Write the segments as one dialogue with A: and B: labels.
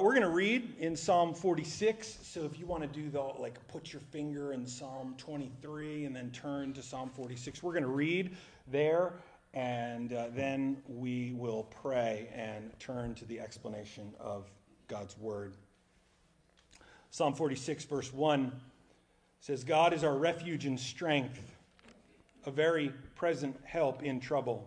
A: We're going to read in Psalm 46. So if you want to do the, like, put your finger in Psalm 23 and then turn to Psalm 46, we're going to read there and uh, then we will pray and turn to the explanation of God's word. Psalm 46, verse 1 says, God is our refuge and strength, a very present help in trouble.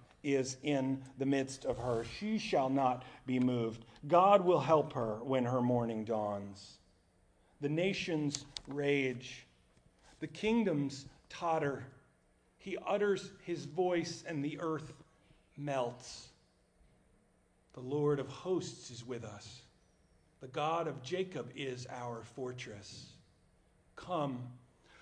A: is in the midst of her. She shall not be moved. God will help her when her morning dawns. The nations rage, the kingdoms totter. He utters his voice, and the earth melts. The Lord of hosts is with us. The God of Jacob is our fortress. Come,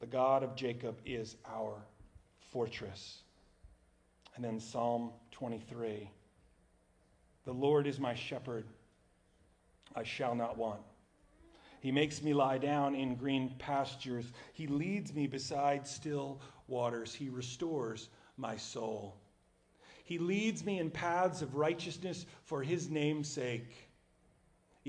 A: The God of Jacob is our fortress. And then Psalm 23 The Lord is my shepherd, I shall not want. He makes me lie down in green pastures. He leads me beside still waters. He restores my soul. He leads me in paths of righteousness for his name's sake.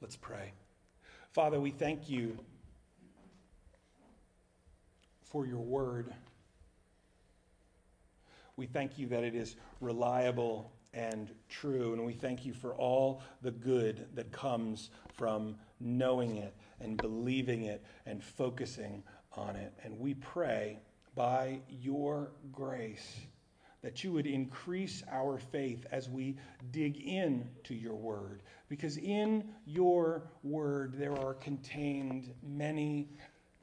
A: Let's pray. Father, we thank you for your word. We thank you that it is reliable and true, and we thank you for all the good that comes from knowing it and believing it and focusing on it. And we pray by your grace that you would increase our faith as we dig in to your word. Because in your word there are contained many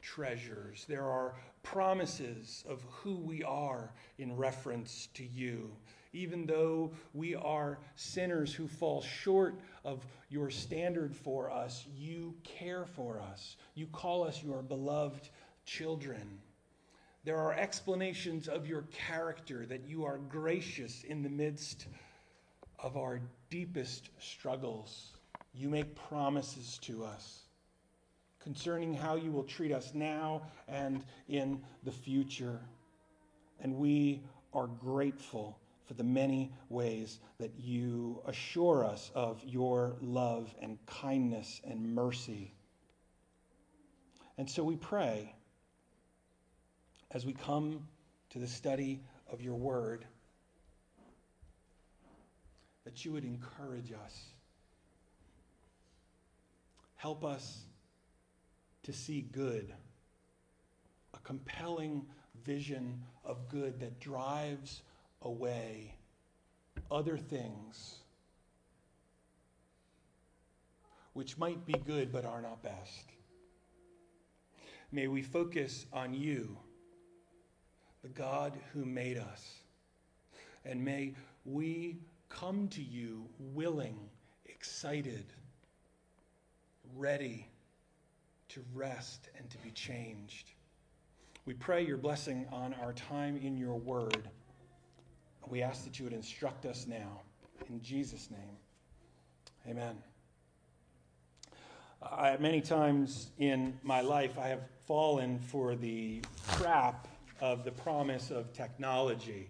A: treasures. There are promises of who we are in reference to you. Even though we are sinners who fall short of your standard for us, you care for us. You call us your beloved children. There are explanations of your character that you are gracious in the midst of our deepest struggles. You make promises to us concerning how you will treat us now and in the future. And we are grateful for the many ways that you assure us of your love and kindness and mercy. And so we pray as we come to the study of your word, that you would encourage us. Help us to see good, a compelling vision of good that drives away other things which might be good but are not best. May we focus on you the God who made us. And may we come to you willing, excited, ready to rest and to be changed. We pray your blessing on our time in your word. We ask that you would instruct us now. In Jesus' name, amen. Uh, I, many times in my life, I have fallen for the trap of the promise of technology.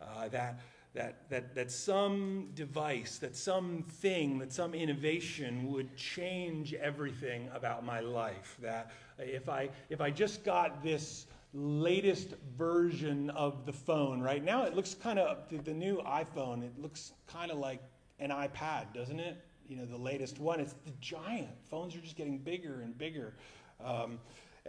A: Uh, that, that, that, that some device, that some thing, that some innovation would change everything about my life. That if I, if I just got this latest version of the phone, right now it looks kind of, the, the new iPhone, it looks kind of like an iPad, doesn't it? You know, the latest one. It's the giant. Phones are just getting bigger and bigger. Um,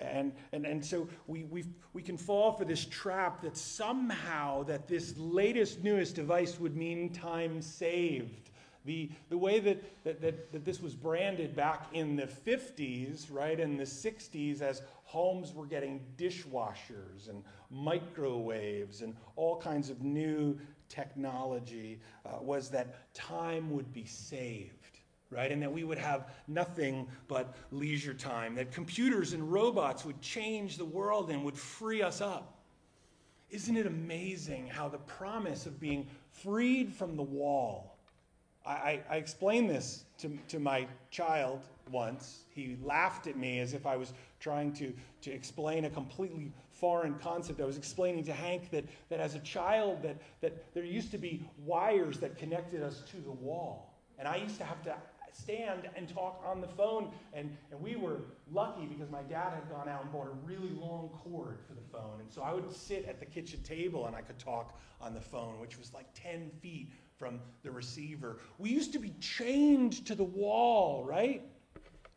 A: and, and, and so we, we we can fall for this trap that somehow that this latest, newest device would mean time saved. The, the way that, that, that, that this was branded back in the 50s, right, in the 60s, as homes were getting dishwashers and microwaves and all kinds of new technology, uh, was that time would be saved right? And that we would have nothing but leisure time, that computers and robots would change the world and would free us up. Isn't it amazing how the promise of being freed from the wall? I, I, I explained this to, to my child once. He laughed at me as if I was trying to, to explain a completely foreign concept. I was explaining to Hank that, that as a child that, that there used to be wires that connected us to the wall. And I used to have to stand and talk on the phone. And, and we were lucky because my dad had gone out and bought a really long cord for the phone. And so I would sit at the kitchen table and I could talk on the phone, which was like 10 feet from the receiver. We used to be chained to the wall, right?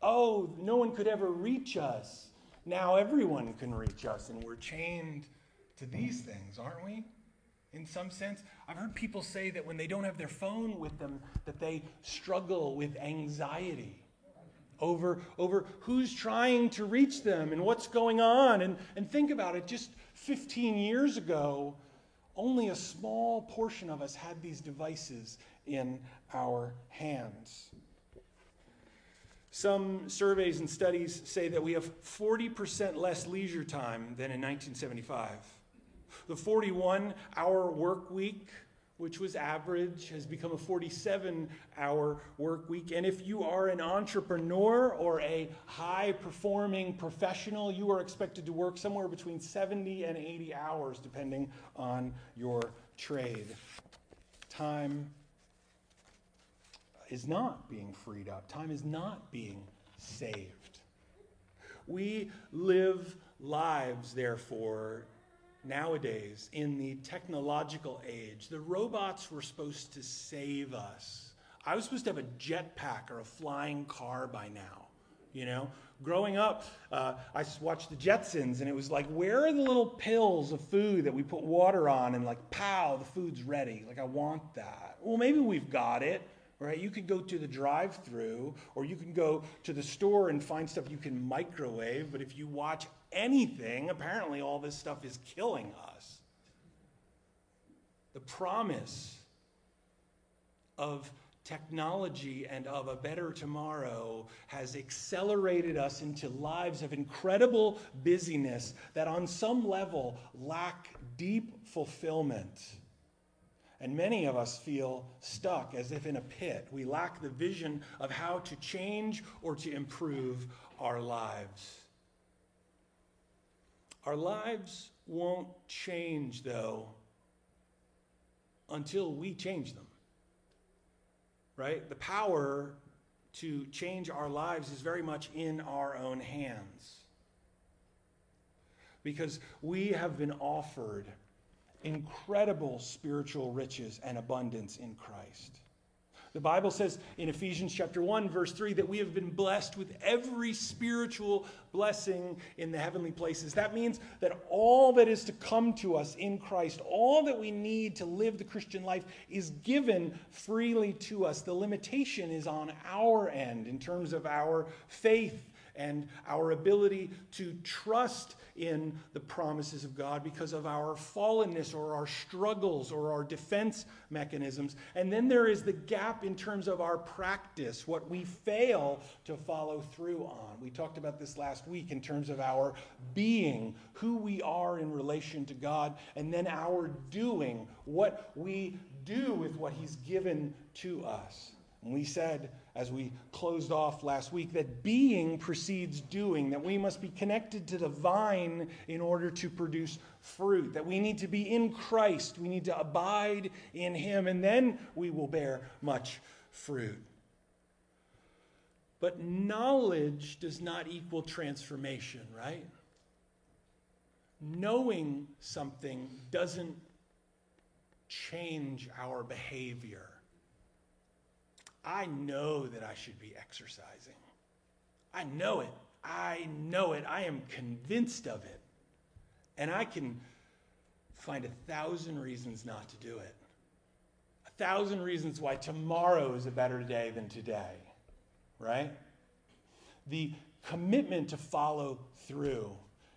A: Oh, no one could ever reach us. Now everyone can reach us, and we're chained to these things, aren't we? in some sense. I've heard people say that when they don't have their phone with them, that they struggle with anxiety over, over who's trying to reach them and what's going on. And, and think about it, just 15 years ago, only a small portion of us had these devices in our hands. Some surveys and studies say that we have 40% less leisure time than in 1975. The 41 hour work week, which was average, has become a 47 hour work week. And if you are an entrepreneur or a high performing professional, you are expected to work somewhere between 70 and 80 hours, depending on your trade. Time is not being freed up, time is not being saved. We live lives, therefore, nowadays in the technological age, the robots were supposed to save us. I was supposed to have a jetpack or a flying car by now. You know, growing up, uh, I watched the Jetsons, and it was like, where are the little pills of food that we put water on, and like, pow, the food's ready. Like, I want that. Well, maybe we've got it right? You could go to the drive through or you can go to the store and find stuff you can microwave, but if you watch anything, apparently all this stuff is killing us. The promise of technology and of a better tomorrow has accelerated us into lives of incredible busyness that, on some level, lack deep fulfillment. And many of us feel stuck as if in a pit. We lack the vision of how to change or to improve our lives. Our lives won't change, though, until we change them. Right? The power to change our lives is very much in our own hands. Because we have been offered incredible spiritual riches and abundance in Christ. The Bible says in Ephesians chapter 1 verse 3 that we have been blessed with every spiritual blessing in the heavenly places. That means that all that is to come to us in Christ, all that we need to live the Christian life is given freely to us. The limitation is on our end in terms of our faith and our ability to trust in the promises of God because of our fallenness or our struggles or our defense mechanisms. And then there is the gap in terms of our practice, what we fail to follow through on. We talked about this last week in terms of our being, who we are in relation to God, and then our doing, what we do with what He's given to us. And we said, as we closed off last week, that being precedes doing, that we must be connected to the vine in order to produce fruit, that we need to be in Christ, we need to abide in Him, and then we will bear much fruit. But knowledge does not equal transformation, right? Knowing something doesn't change our behavior. I know that I should be exercising. I know it. I know it. I am convinced of it. And I can find a thousand reasons not to do it. A thousand reasons why tomorrow is a better day than today, right? The commitment to follow through.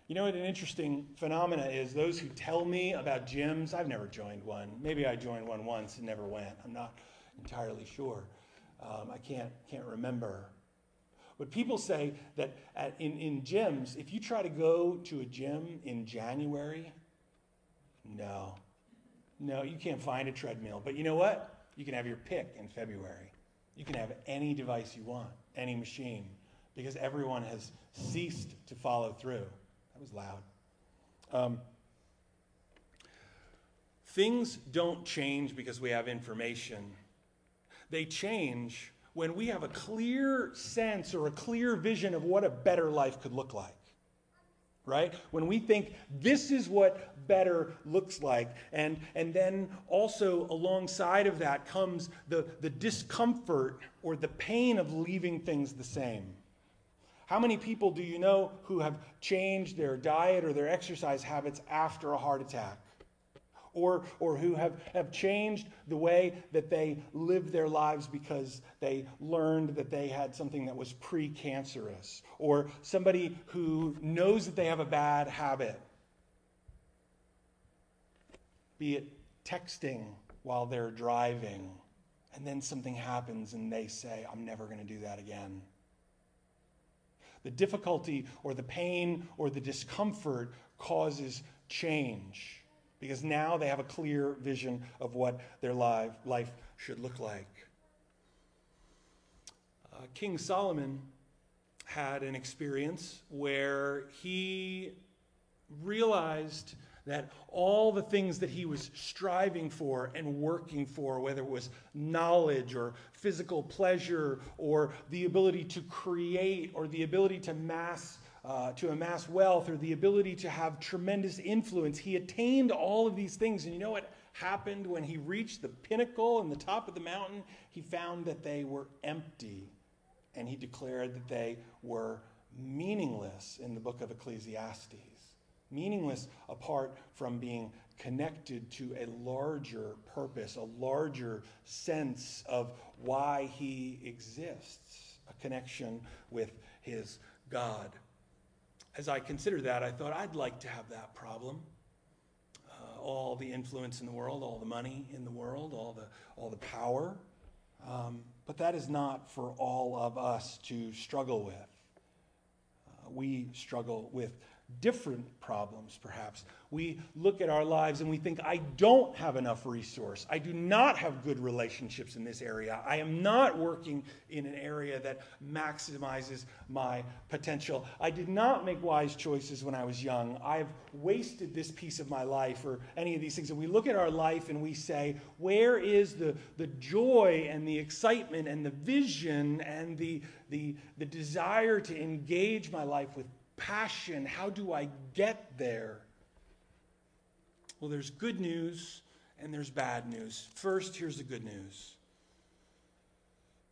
A: You know what an interesting phenomena is? Those who tell me about gyms, I've never joined one. Maybe I joined one once and never went. I'm not entirely sure. Um, I can't, can't remember. But people say that at, in, in gyms, if you try to go to a gym in January, no. No, you can't find a treadmill. But you know what? You can have your pick in February. You can have any device you want, any machine, because everyone has ceased to follow through. That was loud. Um, things don't change because we have information they change when we have a clear sense or a clear vision of what a better life could look like. Right? When we think this is what better looks like. And, and then also alongside of that comes the, the discomfort or the pain of leaving things the same. How many people do you know who have changed their diet or their exercise habits after a heart attack? Or, or who have, have changed the way that they live their lives because they learned that they had something that was precancerous, or somebody who knows that they have a bad habit, be it texting while they're driving, and then something happens and they say, I'm never going to do that again. The difficulty or the pain or the discomfort causes change because now they have a clear vision of what their life, life should look like. Uh, King Solomon had an experience where he realized that all the things that he was striving for and working for, whether it was knowledge or physical pleasure or the ability to create or the ability to mass uh, to amass wealth or the ability to have tremendous influence. He attained all of these things. And you know what happened when he reached the pinnacle and the top of the mountain? He found that they were empty. And he declared that they were meaningless in the book of Ecclesiastes. Meaningless apart from being connected to a larger purpose, a larger sense of why he exists, a connection with his God as I considered that, I thought I'd like to have that problem. Uh, all the influence in the world, all the money in the world, all the, all the power. Um, but that is not for all of us to struggle with. Uh, we struggle with different problems, perhaps. We look at our lives and we think, I don't have enough resource. I do not have good relationships in this area. I am not working in an area that maximizes my potential. I did not make wise choices when I was young. I've wasted this piece of my life or any of these things. And we look at our life and we say, where is the, the joy and the excitement and the vision and the, the, the desire to engage my life with passion. How do I get there? Well, there's good news and there's bad news. First, here's the good news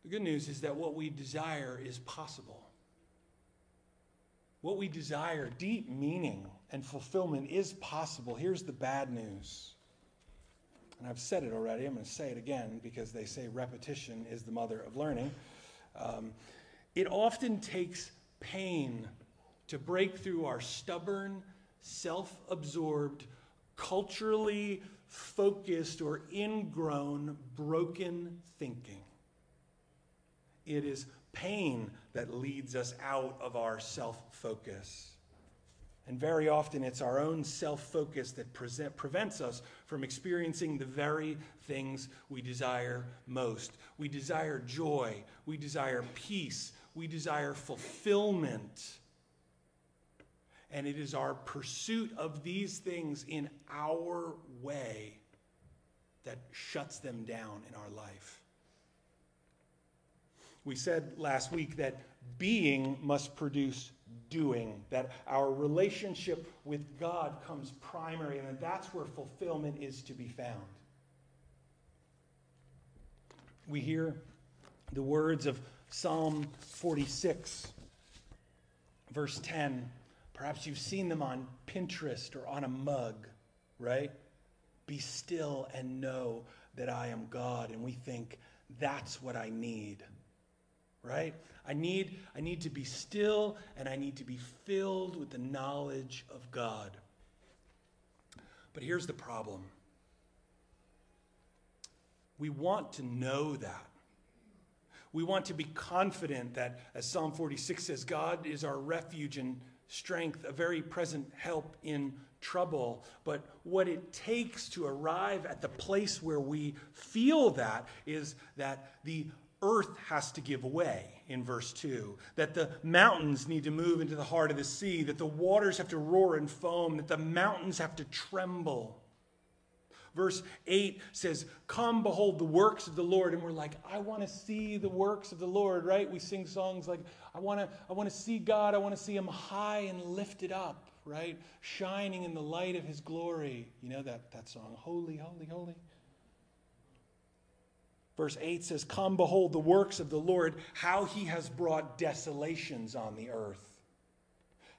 A: the good news is that what we desire is possible. What we desire, deep meaning and fulfillment, is possible. Here's the bad news. And I've said it already. I'm going to say it again because they say repetition is the mother of learning. Um, it often takes pain to break through our stubborn, self absorbed, culturally focused, or ingrown, broken thinking. It is pain that leads us out of our self focus. And very often it's our own self focus that present, prevents us from experiencing the very things we desire most. We desire joy, we desire peace, we desire fulfillment. And it is our pursuit of these things in our way that shuts them down in our life. We said last week that being must produce doing, that our relationship with God comes primary, and that that's where fulfillment is to be found. We hear the words of Psalm 46, verse 10. Perhaps you've seen them on Pinterest or on a mug, right? Be still and know that I am God. And we think, that's what I need right? I need, I need to be still and I need to be filled with the knowledge of God. But here's the problem we want to know that. We want to be confident that, as Psalm 46 says, God is our refuge and strength, a very present help in trouble. But what it takes to arrive at the place where we feel that is that the earth has to give way in verse 2, that the mountains need to move into the heart of the sea, that the waters have to roar and foam, that the mountains have to tremble. Verse 8 says, Come, behold the works of the Lord. And we're like, I want to see the works of the Lord, right? We sing songs like, I want to I want to see God. I want to see him high and lifted up, right? Shining in the light of his glory. You know that, that song, Holy, Holy, Holy. Verse 8 says, Come, behold the works of the Lord, how he has brought desolations on the earth.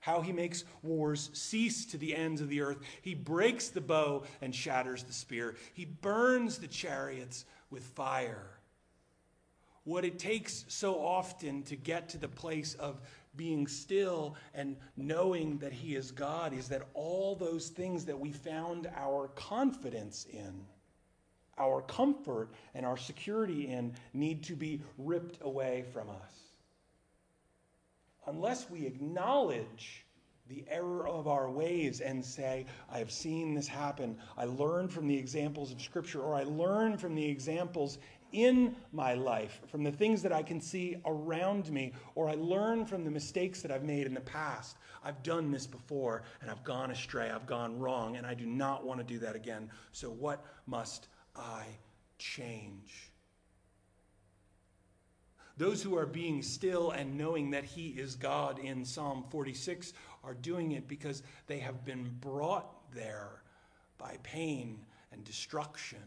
A: How he makes wars cease to the ends of the earth. He breaks the bow and shatters the spear. He burns the chariots with fire. What it takes so often to get to the place of being still and knowing that He is God is that all those things that we found our confidence in our comfort and our security in need to be ripped away from us. Unless we acknowledge the error of our ways and say, I have seen this happen. I learned from the examples of Scripture, or I learned from the examples in my life, from the things that I can see around me, or I learn from the mistakes that I've made in the past. I've done this before and I've gone astray, I've gone wrong, and I do not want to do that again. So, what must I change. Those who are being still and knowing that He is God in Psalm 46 are doing it because they have been brought there by pain and destruction.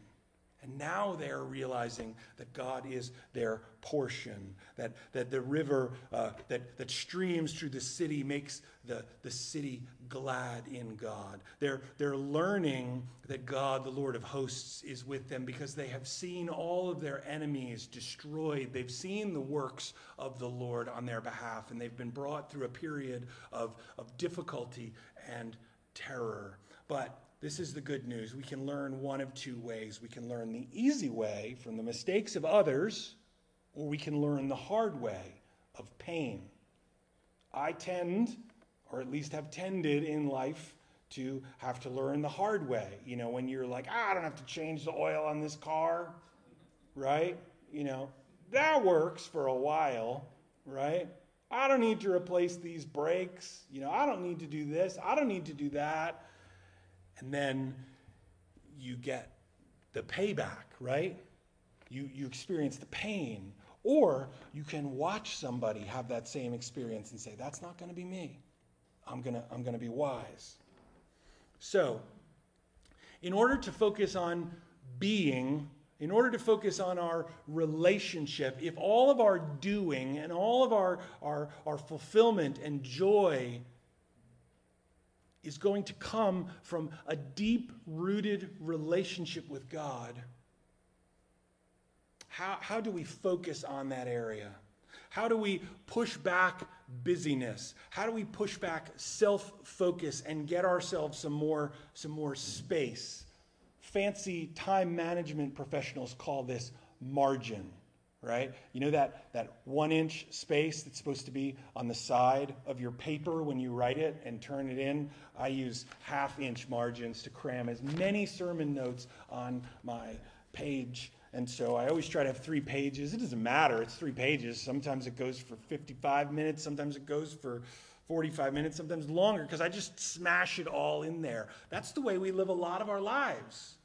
A: And now they're realizing that God is their portion, that, that the river uh, that, that streams through the city makes the, the city glad in God. They're, they're learning that God, the Lord of hosts, is with them because they have seen all of their enemies destroyed. They've seen the works of the Lord on their behalf, and they've been brought through a period of, of difficulty and terror. But this is the good news. We can learn one of two ways. We can learn the easy way from the mistakes of others, or we can learn the hard way of pain. I tend, or at least have tended in life, to have to learn the hard way. You know, when you're like, ah, I don't have to change the oil on this car, right? You know, that works for a while, right? I don't need to replace these brakes. You know, I don't need to do this. I don't need to do that and then you get the payback, right? You, you experience the pain. Or you can watch somebody have that same experience and say, that's not going to be me. I'm going to I'm going to be wise. So, in order to focus on being, in order to focus on our relationship, if all of our doing and all of our, our, our fulfillment and joy is going to come from a deep rooted relationship with God. How, how do we focus on that area? How do we push back busyness? How do we push back self focus and get ourselves some more, some more space? Fancy time management professionals call this margin, right? You know that, that one inch space that's supposed to be on the side of your paper when you write it and turn it in? I use half inch margins to cram as many sermon notes on my page. And so I always try to have three pages. It doesn't matter, it's three pages. Sometimes it goes for 55 minutes, sometimes it goes for 45 minutes, sometimes longer, because I just smash it all in there. That's the way we live a lot of our lives.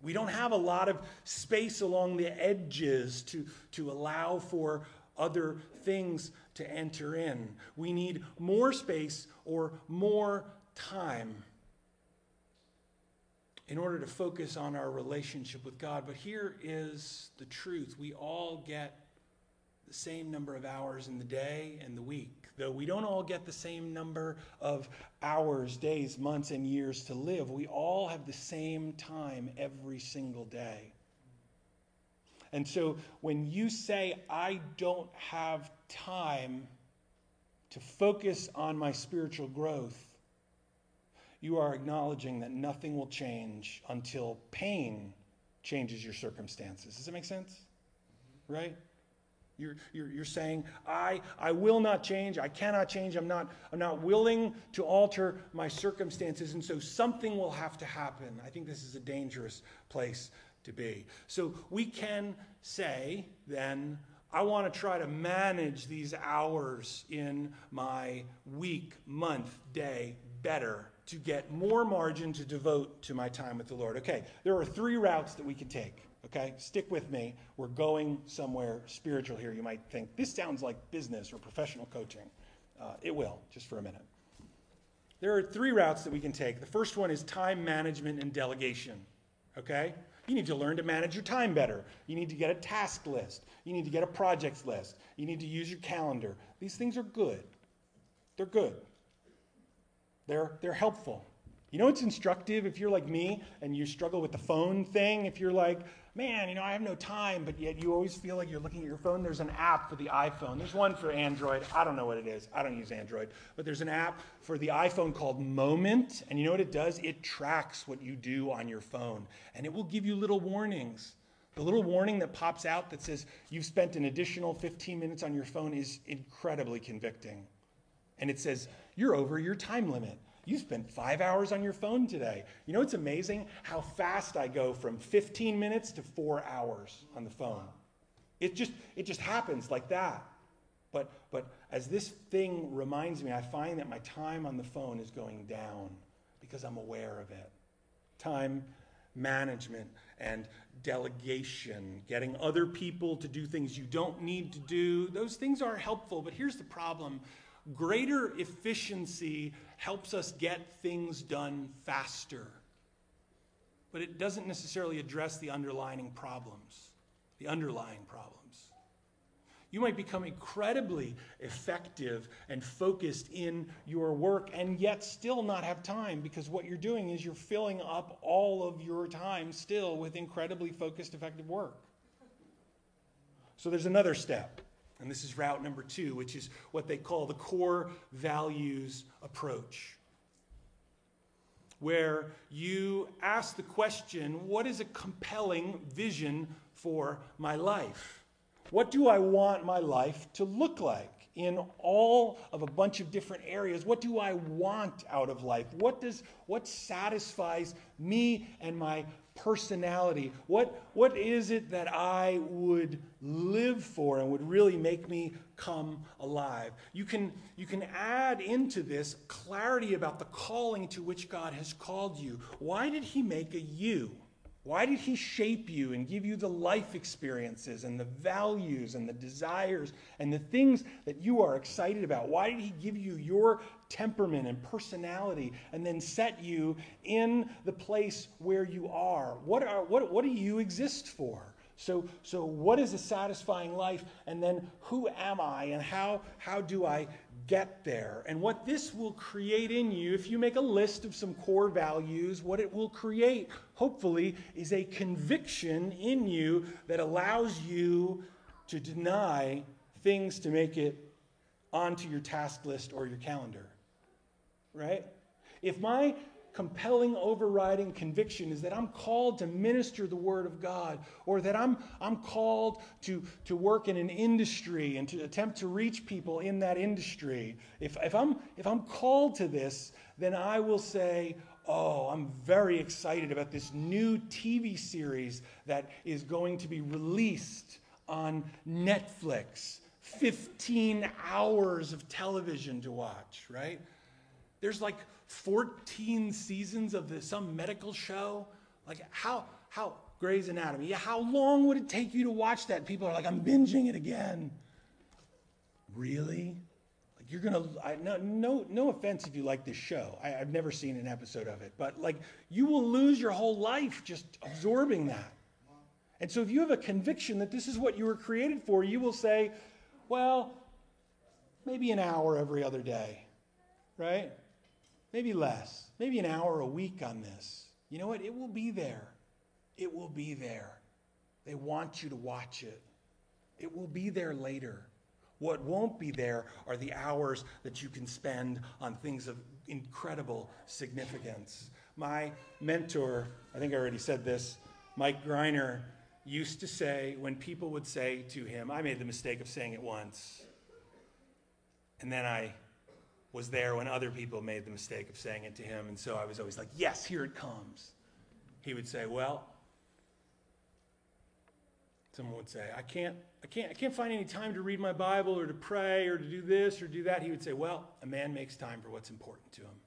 A: We don't have a lot of space along the edges to, to allow for other things to enter in. We need more space or more time in order to focus on our relationship with God. But here is the truth we all get the same number of hours in the day and the week though we don't all get the same number of hours, days, months, and years to live, we all have the same time every single day. And so when you say, I don't have time to focus on my spiritual growth, you are acknowledging that nothing will change until pain changes your circumstances. Does that make sense? Mm-hmm. Right? You're, you're, you're saying, I, I will not change. I cannot change. I'm not, I'm not willing to alter my circumstances. And so something will have to happen. I think this is a dangerous place to be. So we can say then, I want to try to manage these hours in my week, month, day better to get more margin to devote to my time with the Lord. Okay, there are three routes that we can take okay? Stick with me. We're going somewhere spiritual here. You might think this sounds like business or professional coaching. Uh, it will, just for a minute. There are three routes that we can take. The first one is time management and delegation, okay? You need to learn to manage your time better. You need to get a task list. You need to get a projects list. You need to use your calendar. These things are good. They're good. They're, they're helpful. You know it's instructive if you're like me and you struggle with the phone thing? If you're like, man, you know, I have no time, but yet you always feel like you're looking at your phone. There's an app for the iPhone. There's one for Android. I don't know what it is. I don't use Android. But there's an app for the iPhone called Moment. And you know what it does? It tracks what you do on your phone. And it will give you little warnings. The little warning that pops out that says you've spent an additional 15 minutes on your phone is incredibly convicting. And it says you're over your time limit. You spent five hours on your phone today. You know, it's amazing how fast I go from 15 minutes to four hours on the phone. It just, it just happens like that. But, but as this thing reminds me, I find that my time on the phone is going down because I'm aware of it. Time management and delegation, getting other people to do things you don't need to do, those things are helpful. But here's the problem greater efficiency helps us get things done faster. But it doesn't necessarily address the underlying problems. The underlying problems. You might become incredibly effective and focused in your work and yet still not have time because what you're doing is you're filling up all of your time still with incredibly focused, effective work. So there's another step. And this is route number two, which is what they call the core values approach, where you ask the question what is a compelling vision for my life? What do I want my life to look like? in all of a bunch of different areas what do i want out of life what does what satisfies me and my personality? What, what is it that I would live for and would really make me come alive? You can, you can add into this clarity about the calling to which God has called you. Why did He make a you? Why did he shape you and give you the life experiences and the values and the desires and the things that you are excited about? Why did he give you your temperament and personality and then set you in the place where you are? What, are, what, what do you exist for? So, so what is a satisfying life? And then who am I and how, how do I get there. And what this will create in you, if you make a list of some core values, what it will create, hopefully, is a conviction in you that allows you to deny things to make it onto your task list or your calendar. Right? If my compelling overriding conviction is that I'm called to minister the word of God or that I'm, I'm called to, to work in an industry and to attempt to reach people in that industry, if, if, I'm, if I'm called to this, then I will say, Oh, I'm very excited about this new TV series that is going to be released on Netflix. 15 hours of television to watch, right? There's like 14 seasons of some medical show. Like, how, how, Grey's Anatomy, yeah, how long would it take you to watch that? People are like, I'm binging it again. Really? Like, you're gonna, I, no, no, no offense if you like this show. I, I've never seen an episode of it, but like, you will lose your whole life just absorbing that. And so, if you have a conviction that this is what you were created for, you will say, well, maybe an hour every other day, right? Maybe less, maybe an hour a week on this. You know what? It will be there. It will be there. They want you to watch it. It will be there later. What won't be there are the hours that you can spend on things of incredible significance. My mentor, I think I already said this, Mike Greiner, used to say when people would say to him, I made the mistake of saying it once, and then I was there when other people made the mistake of saying it to him. And so I was always like, yes, here it comes. He would say, well, someone would say, I can't, I can't, I can't find any time to read my Bible or to pray or to do this or do that. He would say, well, a man makes time for what's important to him.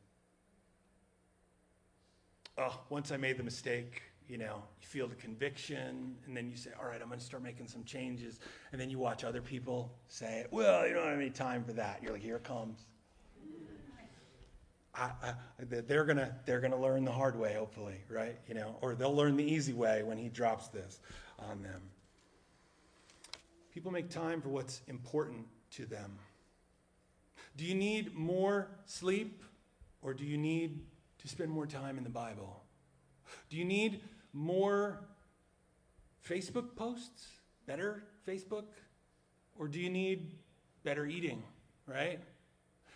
A: Oh, once I made the mistake, you know, you feel the conviction, and then you say, all right, I'm going to start making some changes. And then you watch other people say, well, you don't have any time for that. You're like, here it comes. I, I, they're gonna they're gonna learn the hard way, hopefully, right? You know, or they'll learn the easy way when he drops this on them. People make time for what's important to them. Do you need more sleep, or do you need to spend more time in the Bible? Do you need more Facebook posts, better Facebook, or do you need better eating, right?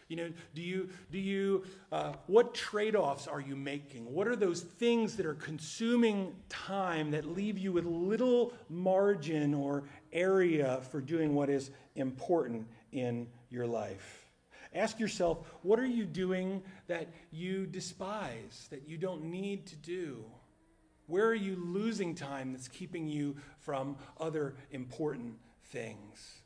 A: You know, do you, do you, uh, what trade offs are you making? What are those things that are consuming time that leave you with little margin or area for doing what is important in your life? Ask yourself, what are you doing that you despise, that you don't need to do? Where are you losing time that's keeping you from other important things?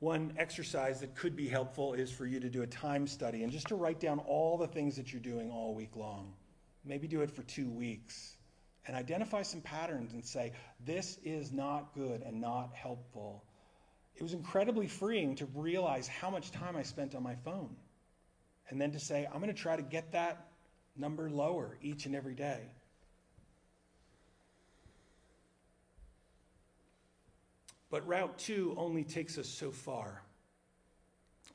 A: One exercise that could be helpful is for you to do a time study and just to write down all the things that you're doing all week long. Maybe do it for two weeks and identify some patterns and say, this is not good and not helpful. It was incredibly freeing to realize how much time I spent on my phone. And then to say, I'm going to try to get that number lower each and every day. But Route 2 only takes us so far.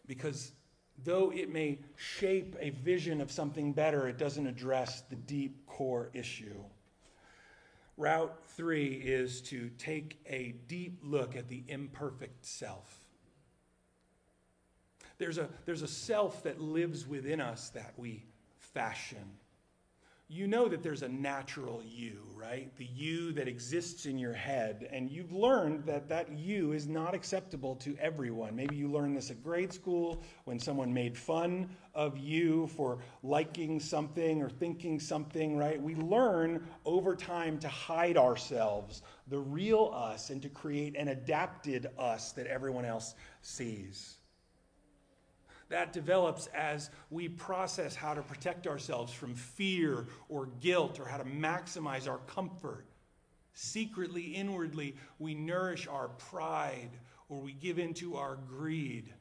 A: Because though it may shape a vision of something better, it doesn't address the deep core issue. Route 3 is to take a deep look at the imperfect self. There's a, there's a self that lives within us that we fashion you know that there's a natural you, right? The you that exists in your head. And you've learned that that you is not acceptable to everyone. Maybe you learned this at grade school when someone made fun of you for liking something or thinking something, right? We learn over time to hide ourselves, the real us, and to create an adapted us that everyone else sees that develops as we process how to protect ourselves from fear or guilt or how to maximize our comfort. Secretly, inwardly, we nourish our pride or we give into our greed.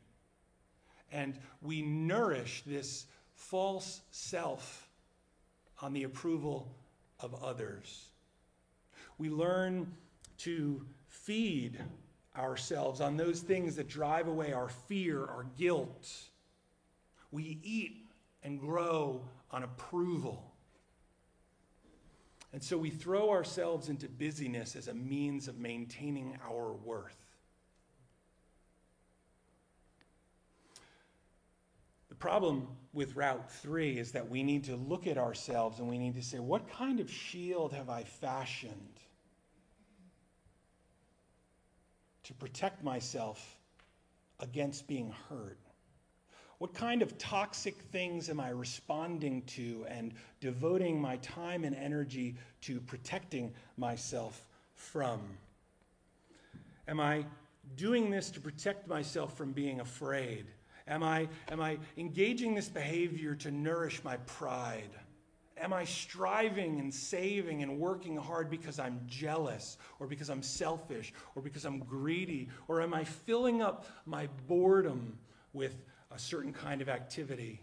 A: And we nourish this false self on the approval of others. We learn to feed ourselves on those things that drive away our fear, our guilt, we eat and grow on approval. And so we throw ourselves into busyness as a means of maintaining our worth. The problem with Route 3 is that we need to look at ourselves and we need to say, what kind of shield have I fashioned to protect myself against being hurt? What kind of toxic things am I responding to and devoting my time and energy to protecting myself from? Am I doing this to protect myself from being afraid? Am I, am I engaging this behavior to nourish my pride? Am I striving and saving and working hard because I'm jealous or because I'm selfish or because I'm greedy? Or am I filling up my boredom with a certain kind of activity?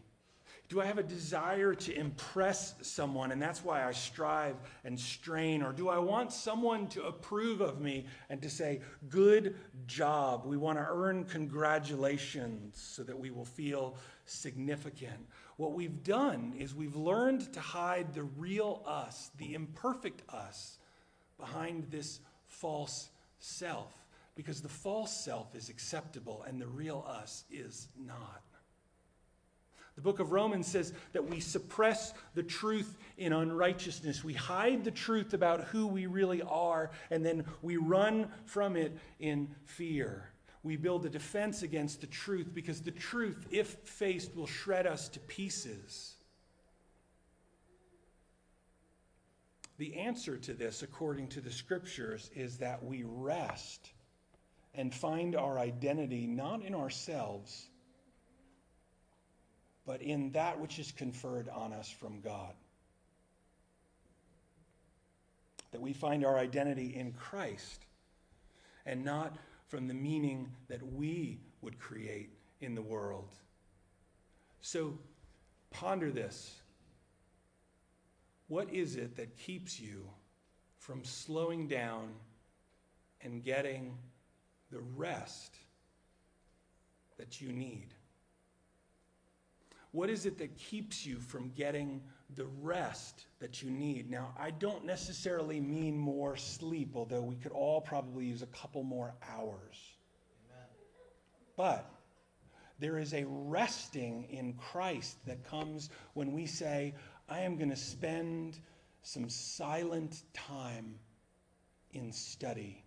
A: Do I have a desire to impress someone and that's why I strive and strain? Or do I want someone to approve of me and to say, good job? We want to earn congratulations so that we will feel significant. What we've done is we've learned to hide the real us, the imperfect us, behind this false self because the false self is acceptable and the real us is not. The book of Romans says that we suppress the truth in unrighteousness. We hide the truth about who we really are, and then we run from it in fear. We build a defense against the truth because the truth, if faced, will shred us to pieces. The answer to this, according to the scriptures, is that we rest and find our identity not in ourselves but in that which is conferred on us from God. That we find our identity in Christ and not from the meaning that we would create in the world. So ponder this. What is it that keeps you from slowing down and getting the rest that you need? What is it that keeps you from getting the rest that you need? Now, I don't necessarily mean more sleep, although we could all probably use a couple more hours. Amen. But there is a resting in Christ that comes when we say, I am going to spend some silent time in study.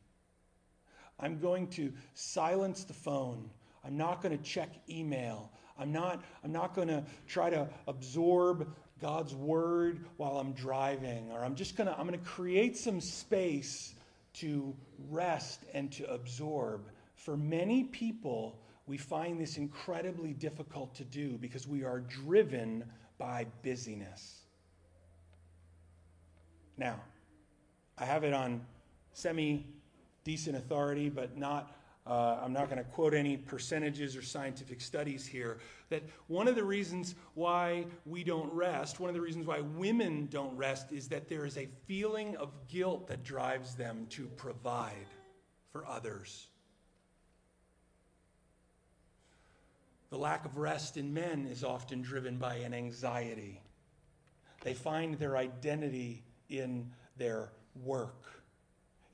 A: I'm going to silence the phone. I'm not going to check email. I'm not, I'm not going to try to absorb God's word while I'm driving, or I'm just going to, I'm going to create some space to rest and to absorb. For many people, we find this incredibly difficult to do because we are driven by busyness. Now, I have it on semi decent authority, but not uh, I'm not going to quote any percentages or scientific studies here. That one of the reasons why we don't rest, one of the reasons why women don't rest, is that there is a feeling of guilt that drives them to provide for others. The lack of rest in men is often driven by an anxiety. They find their identity in their work,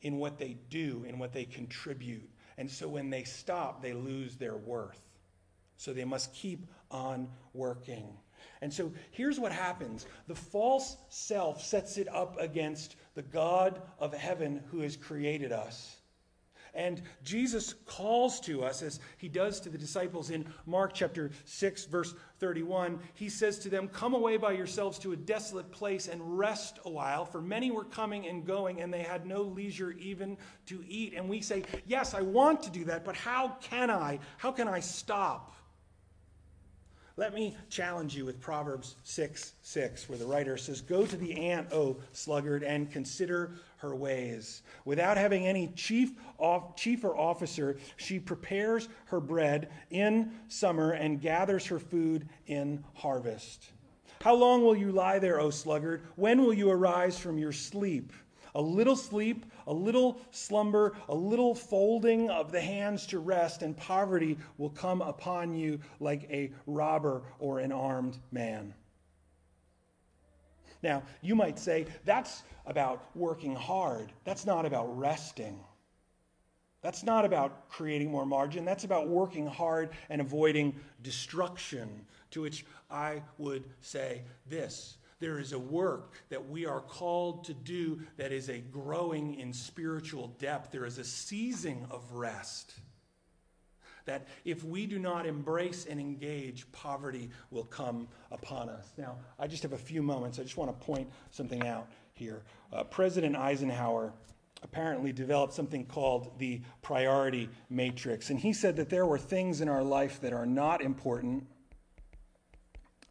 A: in what they do, in what they contribute. And so when they stop, they lose their worth. So they must keep on working. And so here's what happens the false self sets it up against the God of heaven who has created us. And Jesus calls to us, as he does to the disciples in Mark chapter 6, verse 31. He says to them, Come away by yourselves to a desolate place and rest a while, for many were coming and going, and they had no leisure even to eat. And we say, Yes, I want to do that, but how can I? How can I stop? Let me challenge you with Proverbs 6 6, where the writer says, Go to the ant, O sluggard, and consider her ways. Without having any chief, off, chief or officer, she prepares her bread in summer and gathers her food in harvest. How long will you lie there, O sluggard? When will you arise from your sleep? A little sleep, a little slumber, a little folding of the hands to rest, and poverty will come upon you like a robber or an armed man. Now, you might say, that's about working hard. That's not about resting. That's not about creating more margin. That's about working hard and avoiding destruction To which I would say this there is a work that we are called to do that is a growing in spiritual depth. There is a seizing of rest. That if we do not embrace and engage, poverty will come upon us. Now, I just have a few moments. I just want to point something out here. Uh, President Eisenhower apparently developed something called the priority matrix. And he said that there were things in our life that are not important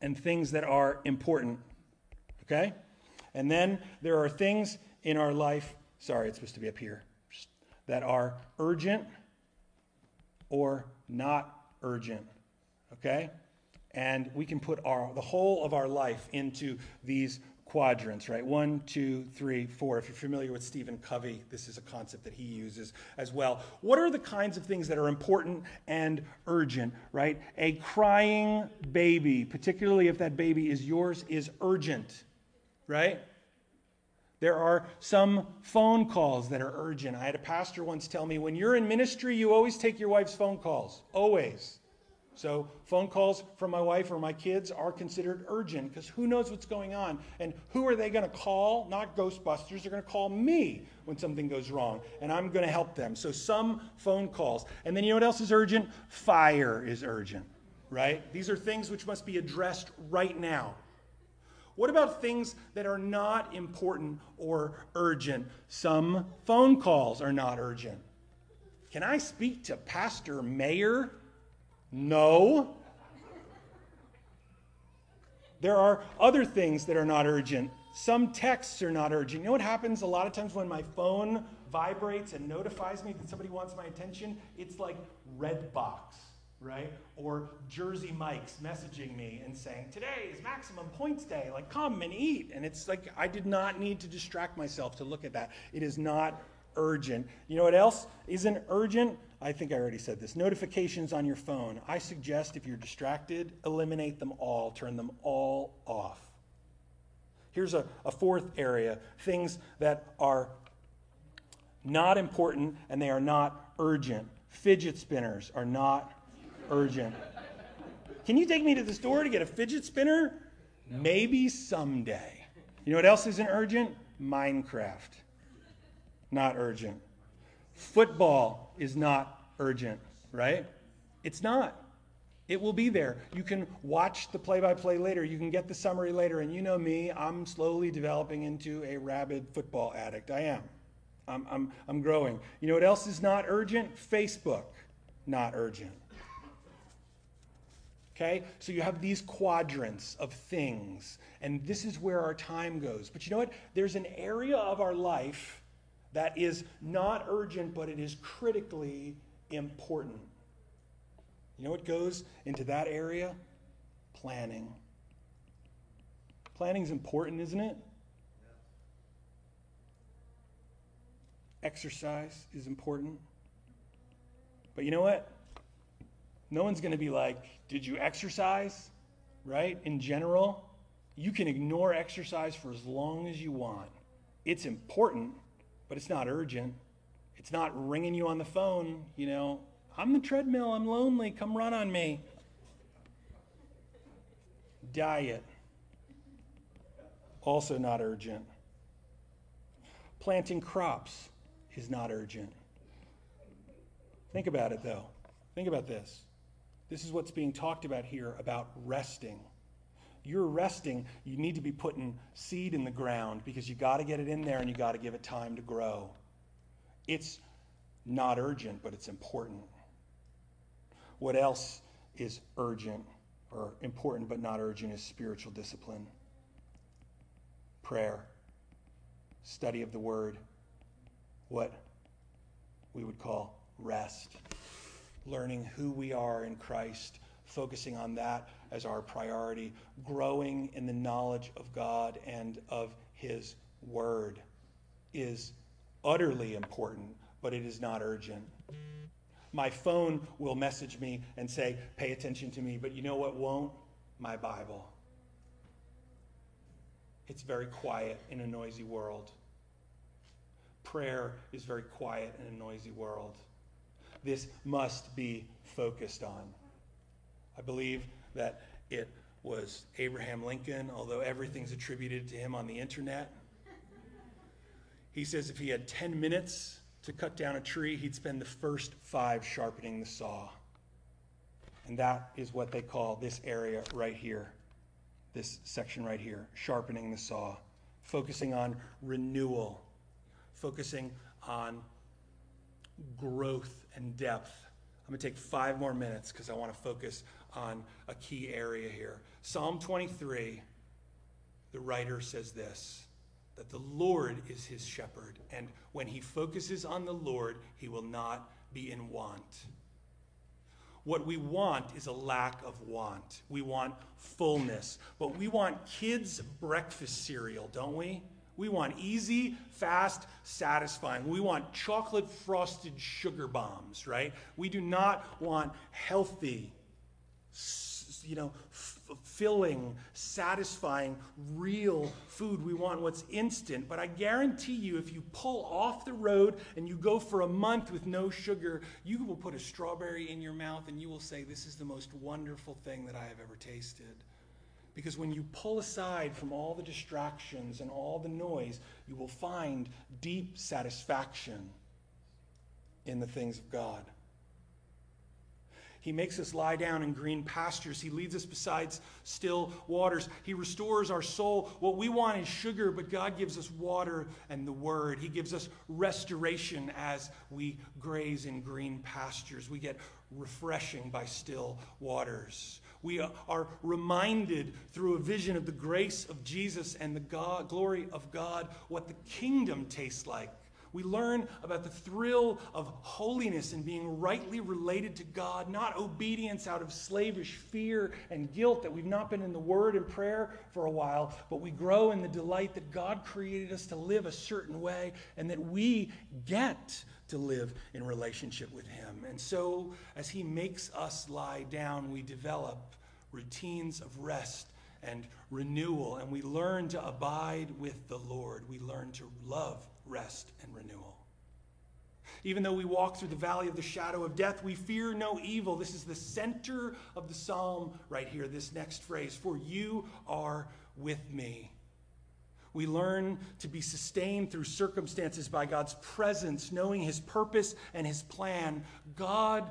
A: and things that are important. Okay? And then there are things in our life, sorry, it's supposed to be up here, that are urgent or not urgent. Okay? And we can put our, the whole of our life into these quadrants, right? One, two, three, four. If you're familiar with Stephen Covey, this is a concept that he uses as well. What are the kinds of things that are important and urgent, right? A crying baby, particularly if that baby is yours, is urgent right? There are some phone calls that are urgent. I had a pastor once tell me when you're in ministry, you always take your wife's phone calls. Always. So, phone calls from my wife or my kids are considered urgent because who knows what's going on? And who are they going to call? Not Ghostbusters. They're going to call me when something goes wrong, and I'm going to help them. So, some phone calls. And then you know what else is urgent? Fire is urgent, right? These are things which must be addressed right now. What about things that are not important or urgent? Some phone calls are not urgent. Can I speak to Pastor Mayer? No. There are other things that are not urgent. Some texts are not urgent. You know what happens a lot of times when my phone vibrates and notifies me that somebody wants my attention? It's like Redbox right? Or Jersey Mike's messaging me and saying, Today is maximum points day, like come and eat. And it's like, I did not need to distract myself to look at that. It is not urgent. You know what else isn't urgent? I think I already said this. Notifications on your phone. I suggest if you're distracted, eliminate them all, turn them all off. Here's a, a fourth area things that are not important and they are not urgent. Fidget spinners are not urgent. Can you take me to the store to get a fidget spinner? No. Maybe someday. You know what else isn't urgent? Minecraft. Not urgent. Football is not urgent, right? It's not. It will be there. You can watch the play by play later. You can get the summary later. And you know me, I'm slowly developing into a rabid football addict. I am. I'm, I'm, I'm growing. You know what else is not urgent? Facebook. Not urgent. Okay? So you have these quadrants of things, and this is where our time goes. But you know what? There's an area of our life that is not urgent, but it is critically important. You know what goes into that area? Planning. Planning is important, isn't it? Exercise is important. But you know what? No one's going to be like, Did you exercise? Right? In general, you can ignore exercise for as long as you want. It's important, but it's not urgent. It's not ringing you on the phone, you know, I'm the treadmill, I'm lonely, come run on me. Diet, also not urgent. Planting crops is not urgent. Think about it though. Think about this. This is what's being talked about here about resting. You're resting, you need to be putting seed in the ground because you got to get it in there and you got to give it time to grow. It's not urgent, but it's important. What else is urgent or important but not urgent is spiritual discipline, prayer, study of the word, what we would call rest learning who we are in Christ, focusing on that as our priority, growing in the knowledge of God and of His Word is utterly important, but it is not urgent. My phone will message me and say, pay attention to me, but you know what won't? My Bible. It's very quiet in a noisy world. Prayer is very quiet in a noisy world this must be focused on. I believe that it was Abraham Lincoln, although everything's attributed to him on the internet. He says if he had 10 minutes to cut down a tree, he'd spend the first five sharpening the saw. And that is what they call this area right here, this section right here, sharpening the saw, focusing on renewal, focusing on growth and depth. I'm going to take five more minutes because I want to focus on a key area here. Psalm 23, the writer says this that the Lord is his shepherd, and when he focuses on the Lord, he will not be in want. What we want is a lack of want. We want fullness. But we want kids' breakfast cereal, don't we? We want easy, fast, satisfying. We want chocolate frosted sugar bombs, right? We do not want healthy, you know, filling, satisfying, real food. We want what's instant. But I guarantee you, if you pull off the road and you go for a month with no sugar, you will put a strawberry in your mouth and you will say, This is the most wonderful thing that I have ever tasted. Because when you pull aside from all the distractions and all the noise, you will find deep satisfaction in the things of God. He makes us lie down in green pastures. He leads us beside still waters. He restores our soul. What we want is sugar, but God gives us water and the word. He gives us restoration as we graze in green pastures. We get refreshing by still waters. We are reminded through a vision of the grace of Jesus and the God, glory of God what the kingdom tastes like. We learn about the thrill of holiness and being rightly related to God, not obedience out of slavish fear and guilt that we've not been in the Word and prayer for a while, but we grow in the delight that God created us to live a certain way and that we get to live in relationship with Him. And so, as He makes us lie down, we develop routines of rest and renewal, and we learn to abide with the Lord. We learn to love rest and renewal. Even though we walk through the valley of the shadow of death, we fear no evil. This is the center of the psalm right here, this next phrase For you are with me. We learn to be sustained through circumstances by God's presence, knowing His purpose and His plan. God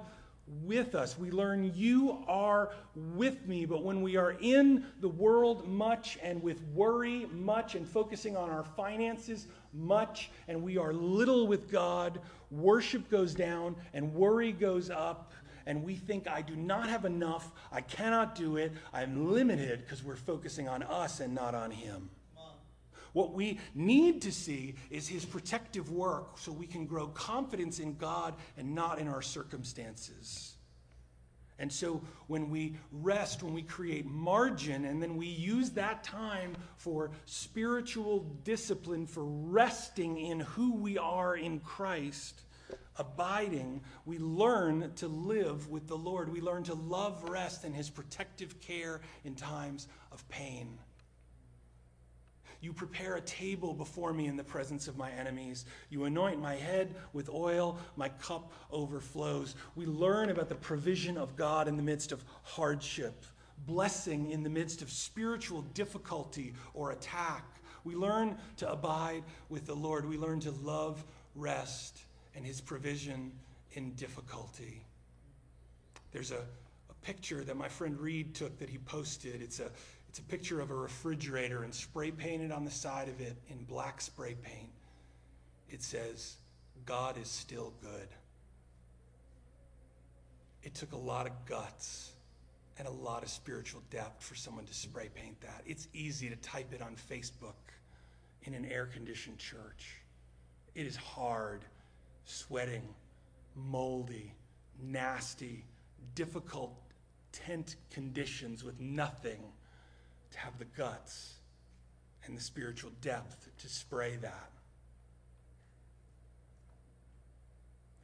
A: with us. We learn you are with me. But when we are in the world much and with worry much and focusing on our finances much and we are little with God, worship goes down and worry goes up. And we think, I do not have enough. I cannot do it. I'm limited because we're focusing on us and not on Him. What we need to see is his protective work so we can grow confidence in God and not in our circumstances. And so when we rest, when we create margin, and then we use that time for spiritual discipline, for resting in who we are in Christ, abiding, we learn to live with the Lord. We learn to love rest and his protective care in times of pain. You prepare a table before me in the presence of my enemies. You anoint my head with oil, my cup overflows. We learn about the provision of God in the midst of hardship, blessing in the midst of spiritual difficulty or attack. We learn to abide with the Lord. We learn to love rest and his provision in difficulty. There's a, a picture that my friend Reed took that he posted. It's a it's a picture of a refrigerator and spray painted on the side of it in black spray paint. It says, God is still good. It took a lot of guts and a lot of spiritual depth for someone to spray paint that. It's easy to type it on Facebook in an air conditioned church. It is hard, sweating, moldy, nasty, difficult tent conditions with nothing to have the guts and the spiritual depth to spray that.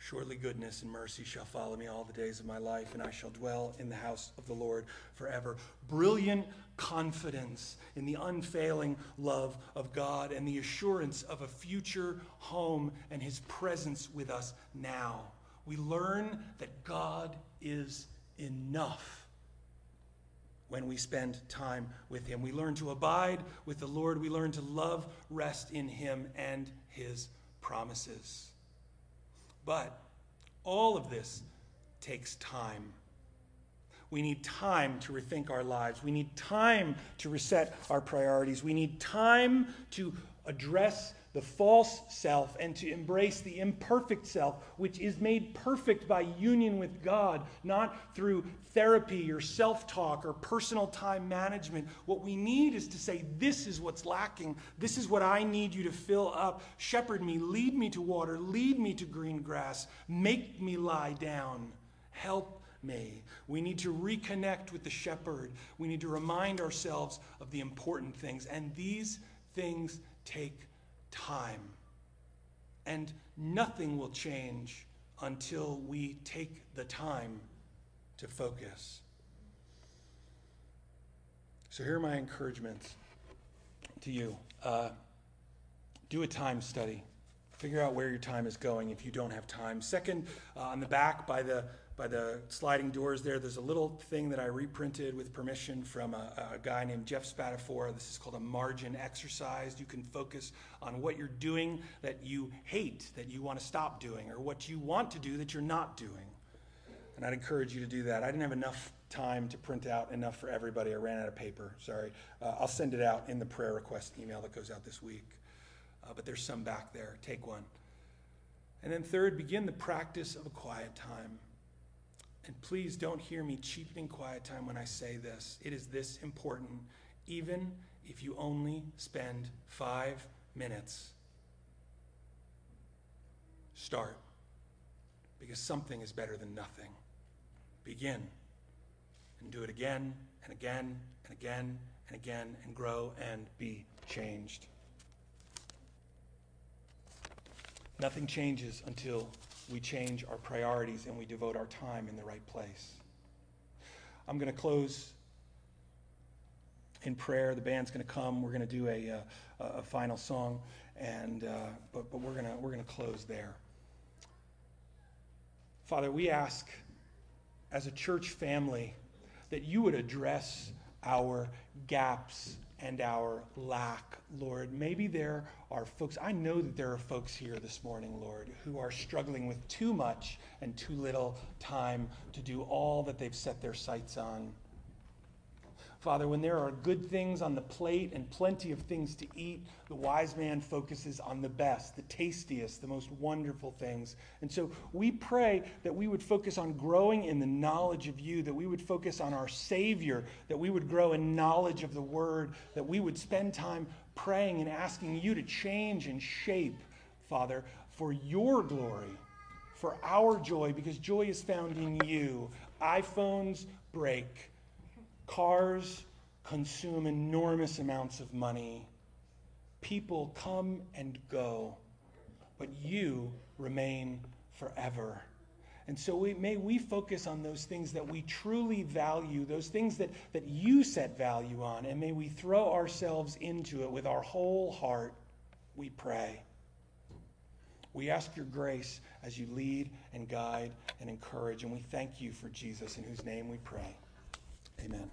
A: Surely goodness and mercy shall follow me all the days of my life, and I shall dwell in the house of the Lord forever. Brilliant confidence in the unfailing love of God and the assurance of a future home and his presence with us now. We learn that God is enough when we spend time with Him. We learn to abide with the Lord. We learn to love, rest in Him and His promises. But all of this takes time. We need time to rethink our lives. We need time to reset our priorities. We need time to address the false self and to embrace the imperfect self, which is made perfect by union with God, not through therapy or self talk or personal time management. What we need is to say, This is what's lacking. This is what I need you to fill up. Shepherd me, lead me to water, lead me to green grass, make me lie down, help me. We need to reconnect with the shepherd. We need to remind ourselves of the important things. And these things take time. And nothing will change until we take the time to focus. So, here are my encouragements to you uh, do a time study. Figure out where your time is going if you don't have time. Second, uh, on the back by the by the sliding doors there, there's a little thing that I reprinted with permission from a, a, guy named Jeff Spatafora. This is called a margin exercise. You can focus on what you're doing that you hate, that you want to stop doing, or what you want to do that you're not doing. And I'd encourage you to do that. I didn't have enough time to print out enough for everybody. I ran out of paper. Sorry. Uh, I'll send it out in the prayer request email that goes out this week. Uh, but there's some back there. Take one. And then, third, begin the practice of a quiet time. And please don't hear me cheapening quiet time when I say this. It is this important, even if you only spend five minutes. Start. Because something is better than nothing. Begin. And do it again and again and again and again and grow and be changed. Nothing changes until we change our priorities and we devote our time in the right place. I'm going to close in prayer. The band's going to come. We're going to do a, a, uh, a final song, and uh, but but we're going to we're going to close there. Father, we ask as a church family that you would address our gaps and our lack, Lord. Maybe there are folks, I know that there are folks here this morning, Lord, who are struggling with too much and too little time to do all that they've set their sights on. Father, when there are good things on the plate and plenty of things to eat, the wise man focuses on the best, the tastiest, the most wonderful things. And so we pray that we would focus on growing in the knowledge of you, that we would focus on our Savior, that we would grow in knowledge of the Word, that we would spend time praying and asking you to change and shape, Father, for your glory, for our joy, because joy is found in you. iPhones break Cars consume enormous amounts of money. People come and go, but you remain forever. And so we, may we focus on those things that we truly value, those things that, that you set value on, and may we throw ourselves into it with our whole heart, we pray. We ask your grace as you lead and guide and encourage, and we thank you for Jesus, in whose name we pray. Amen.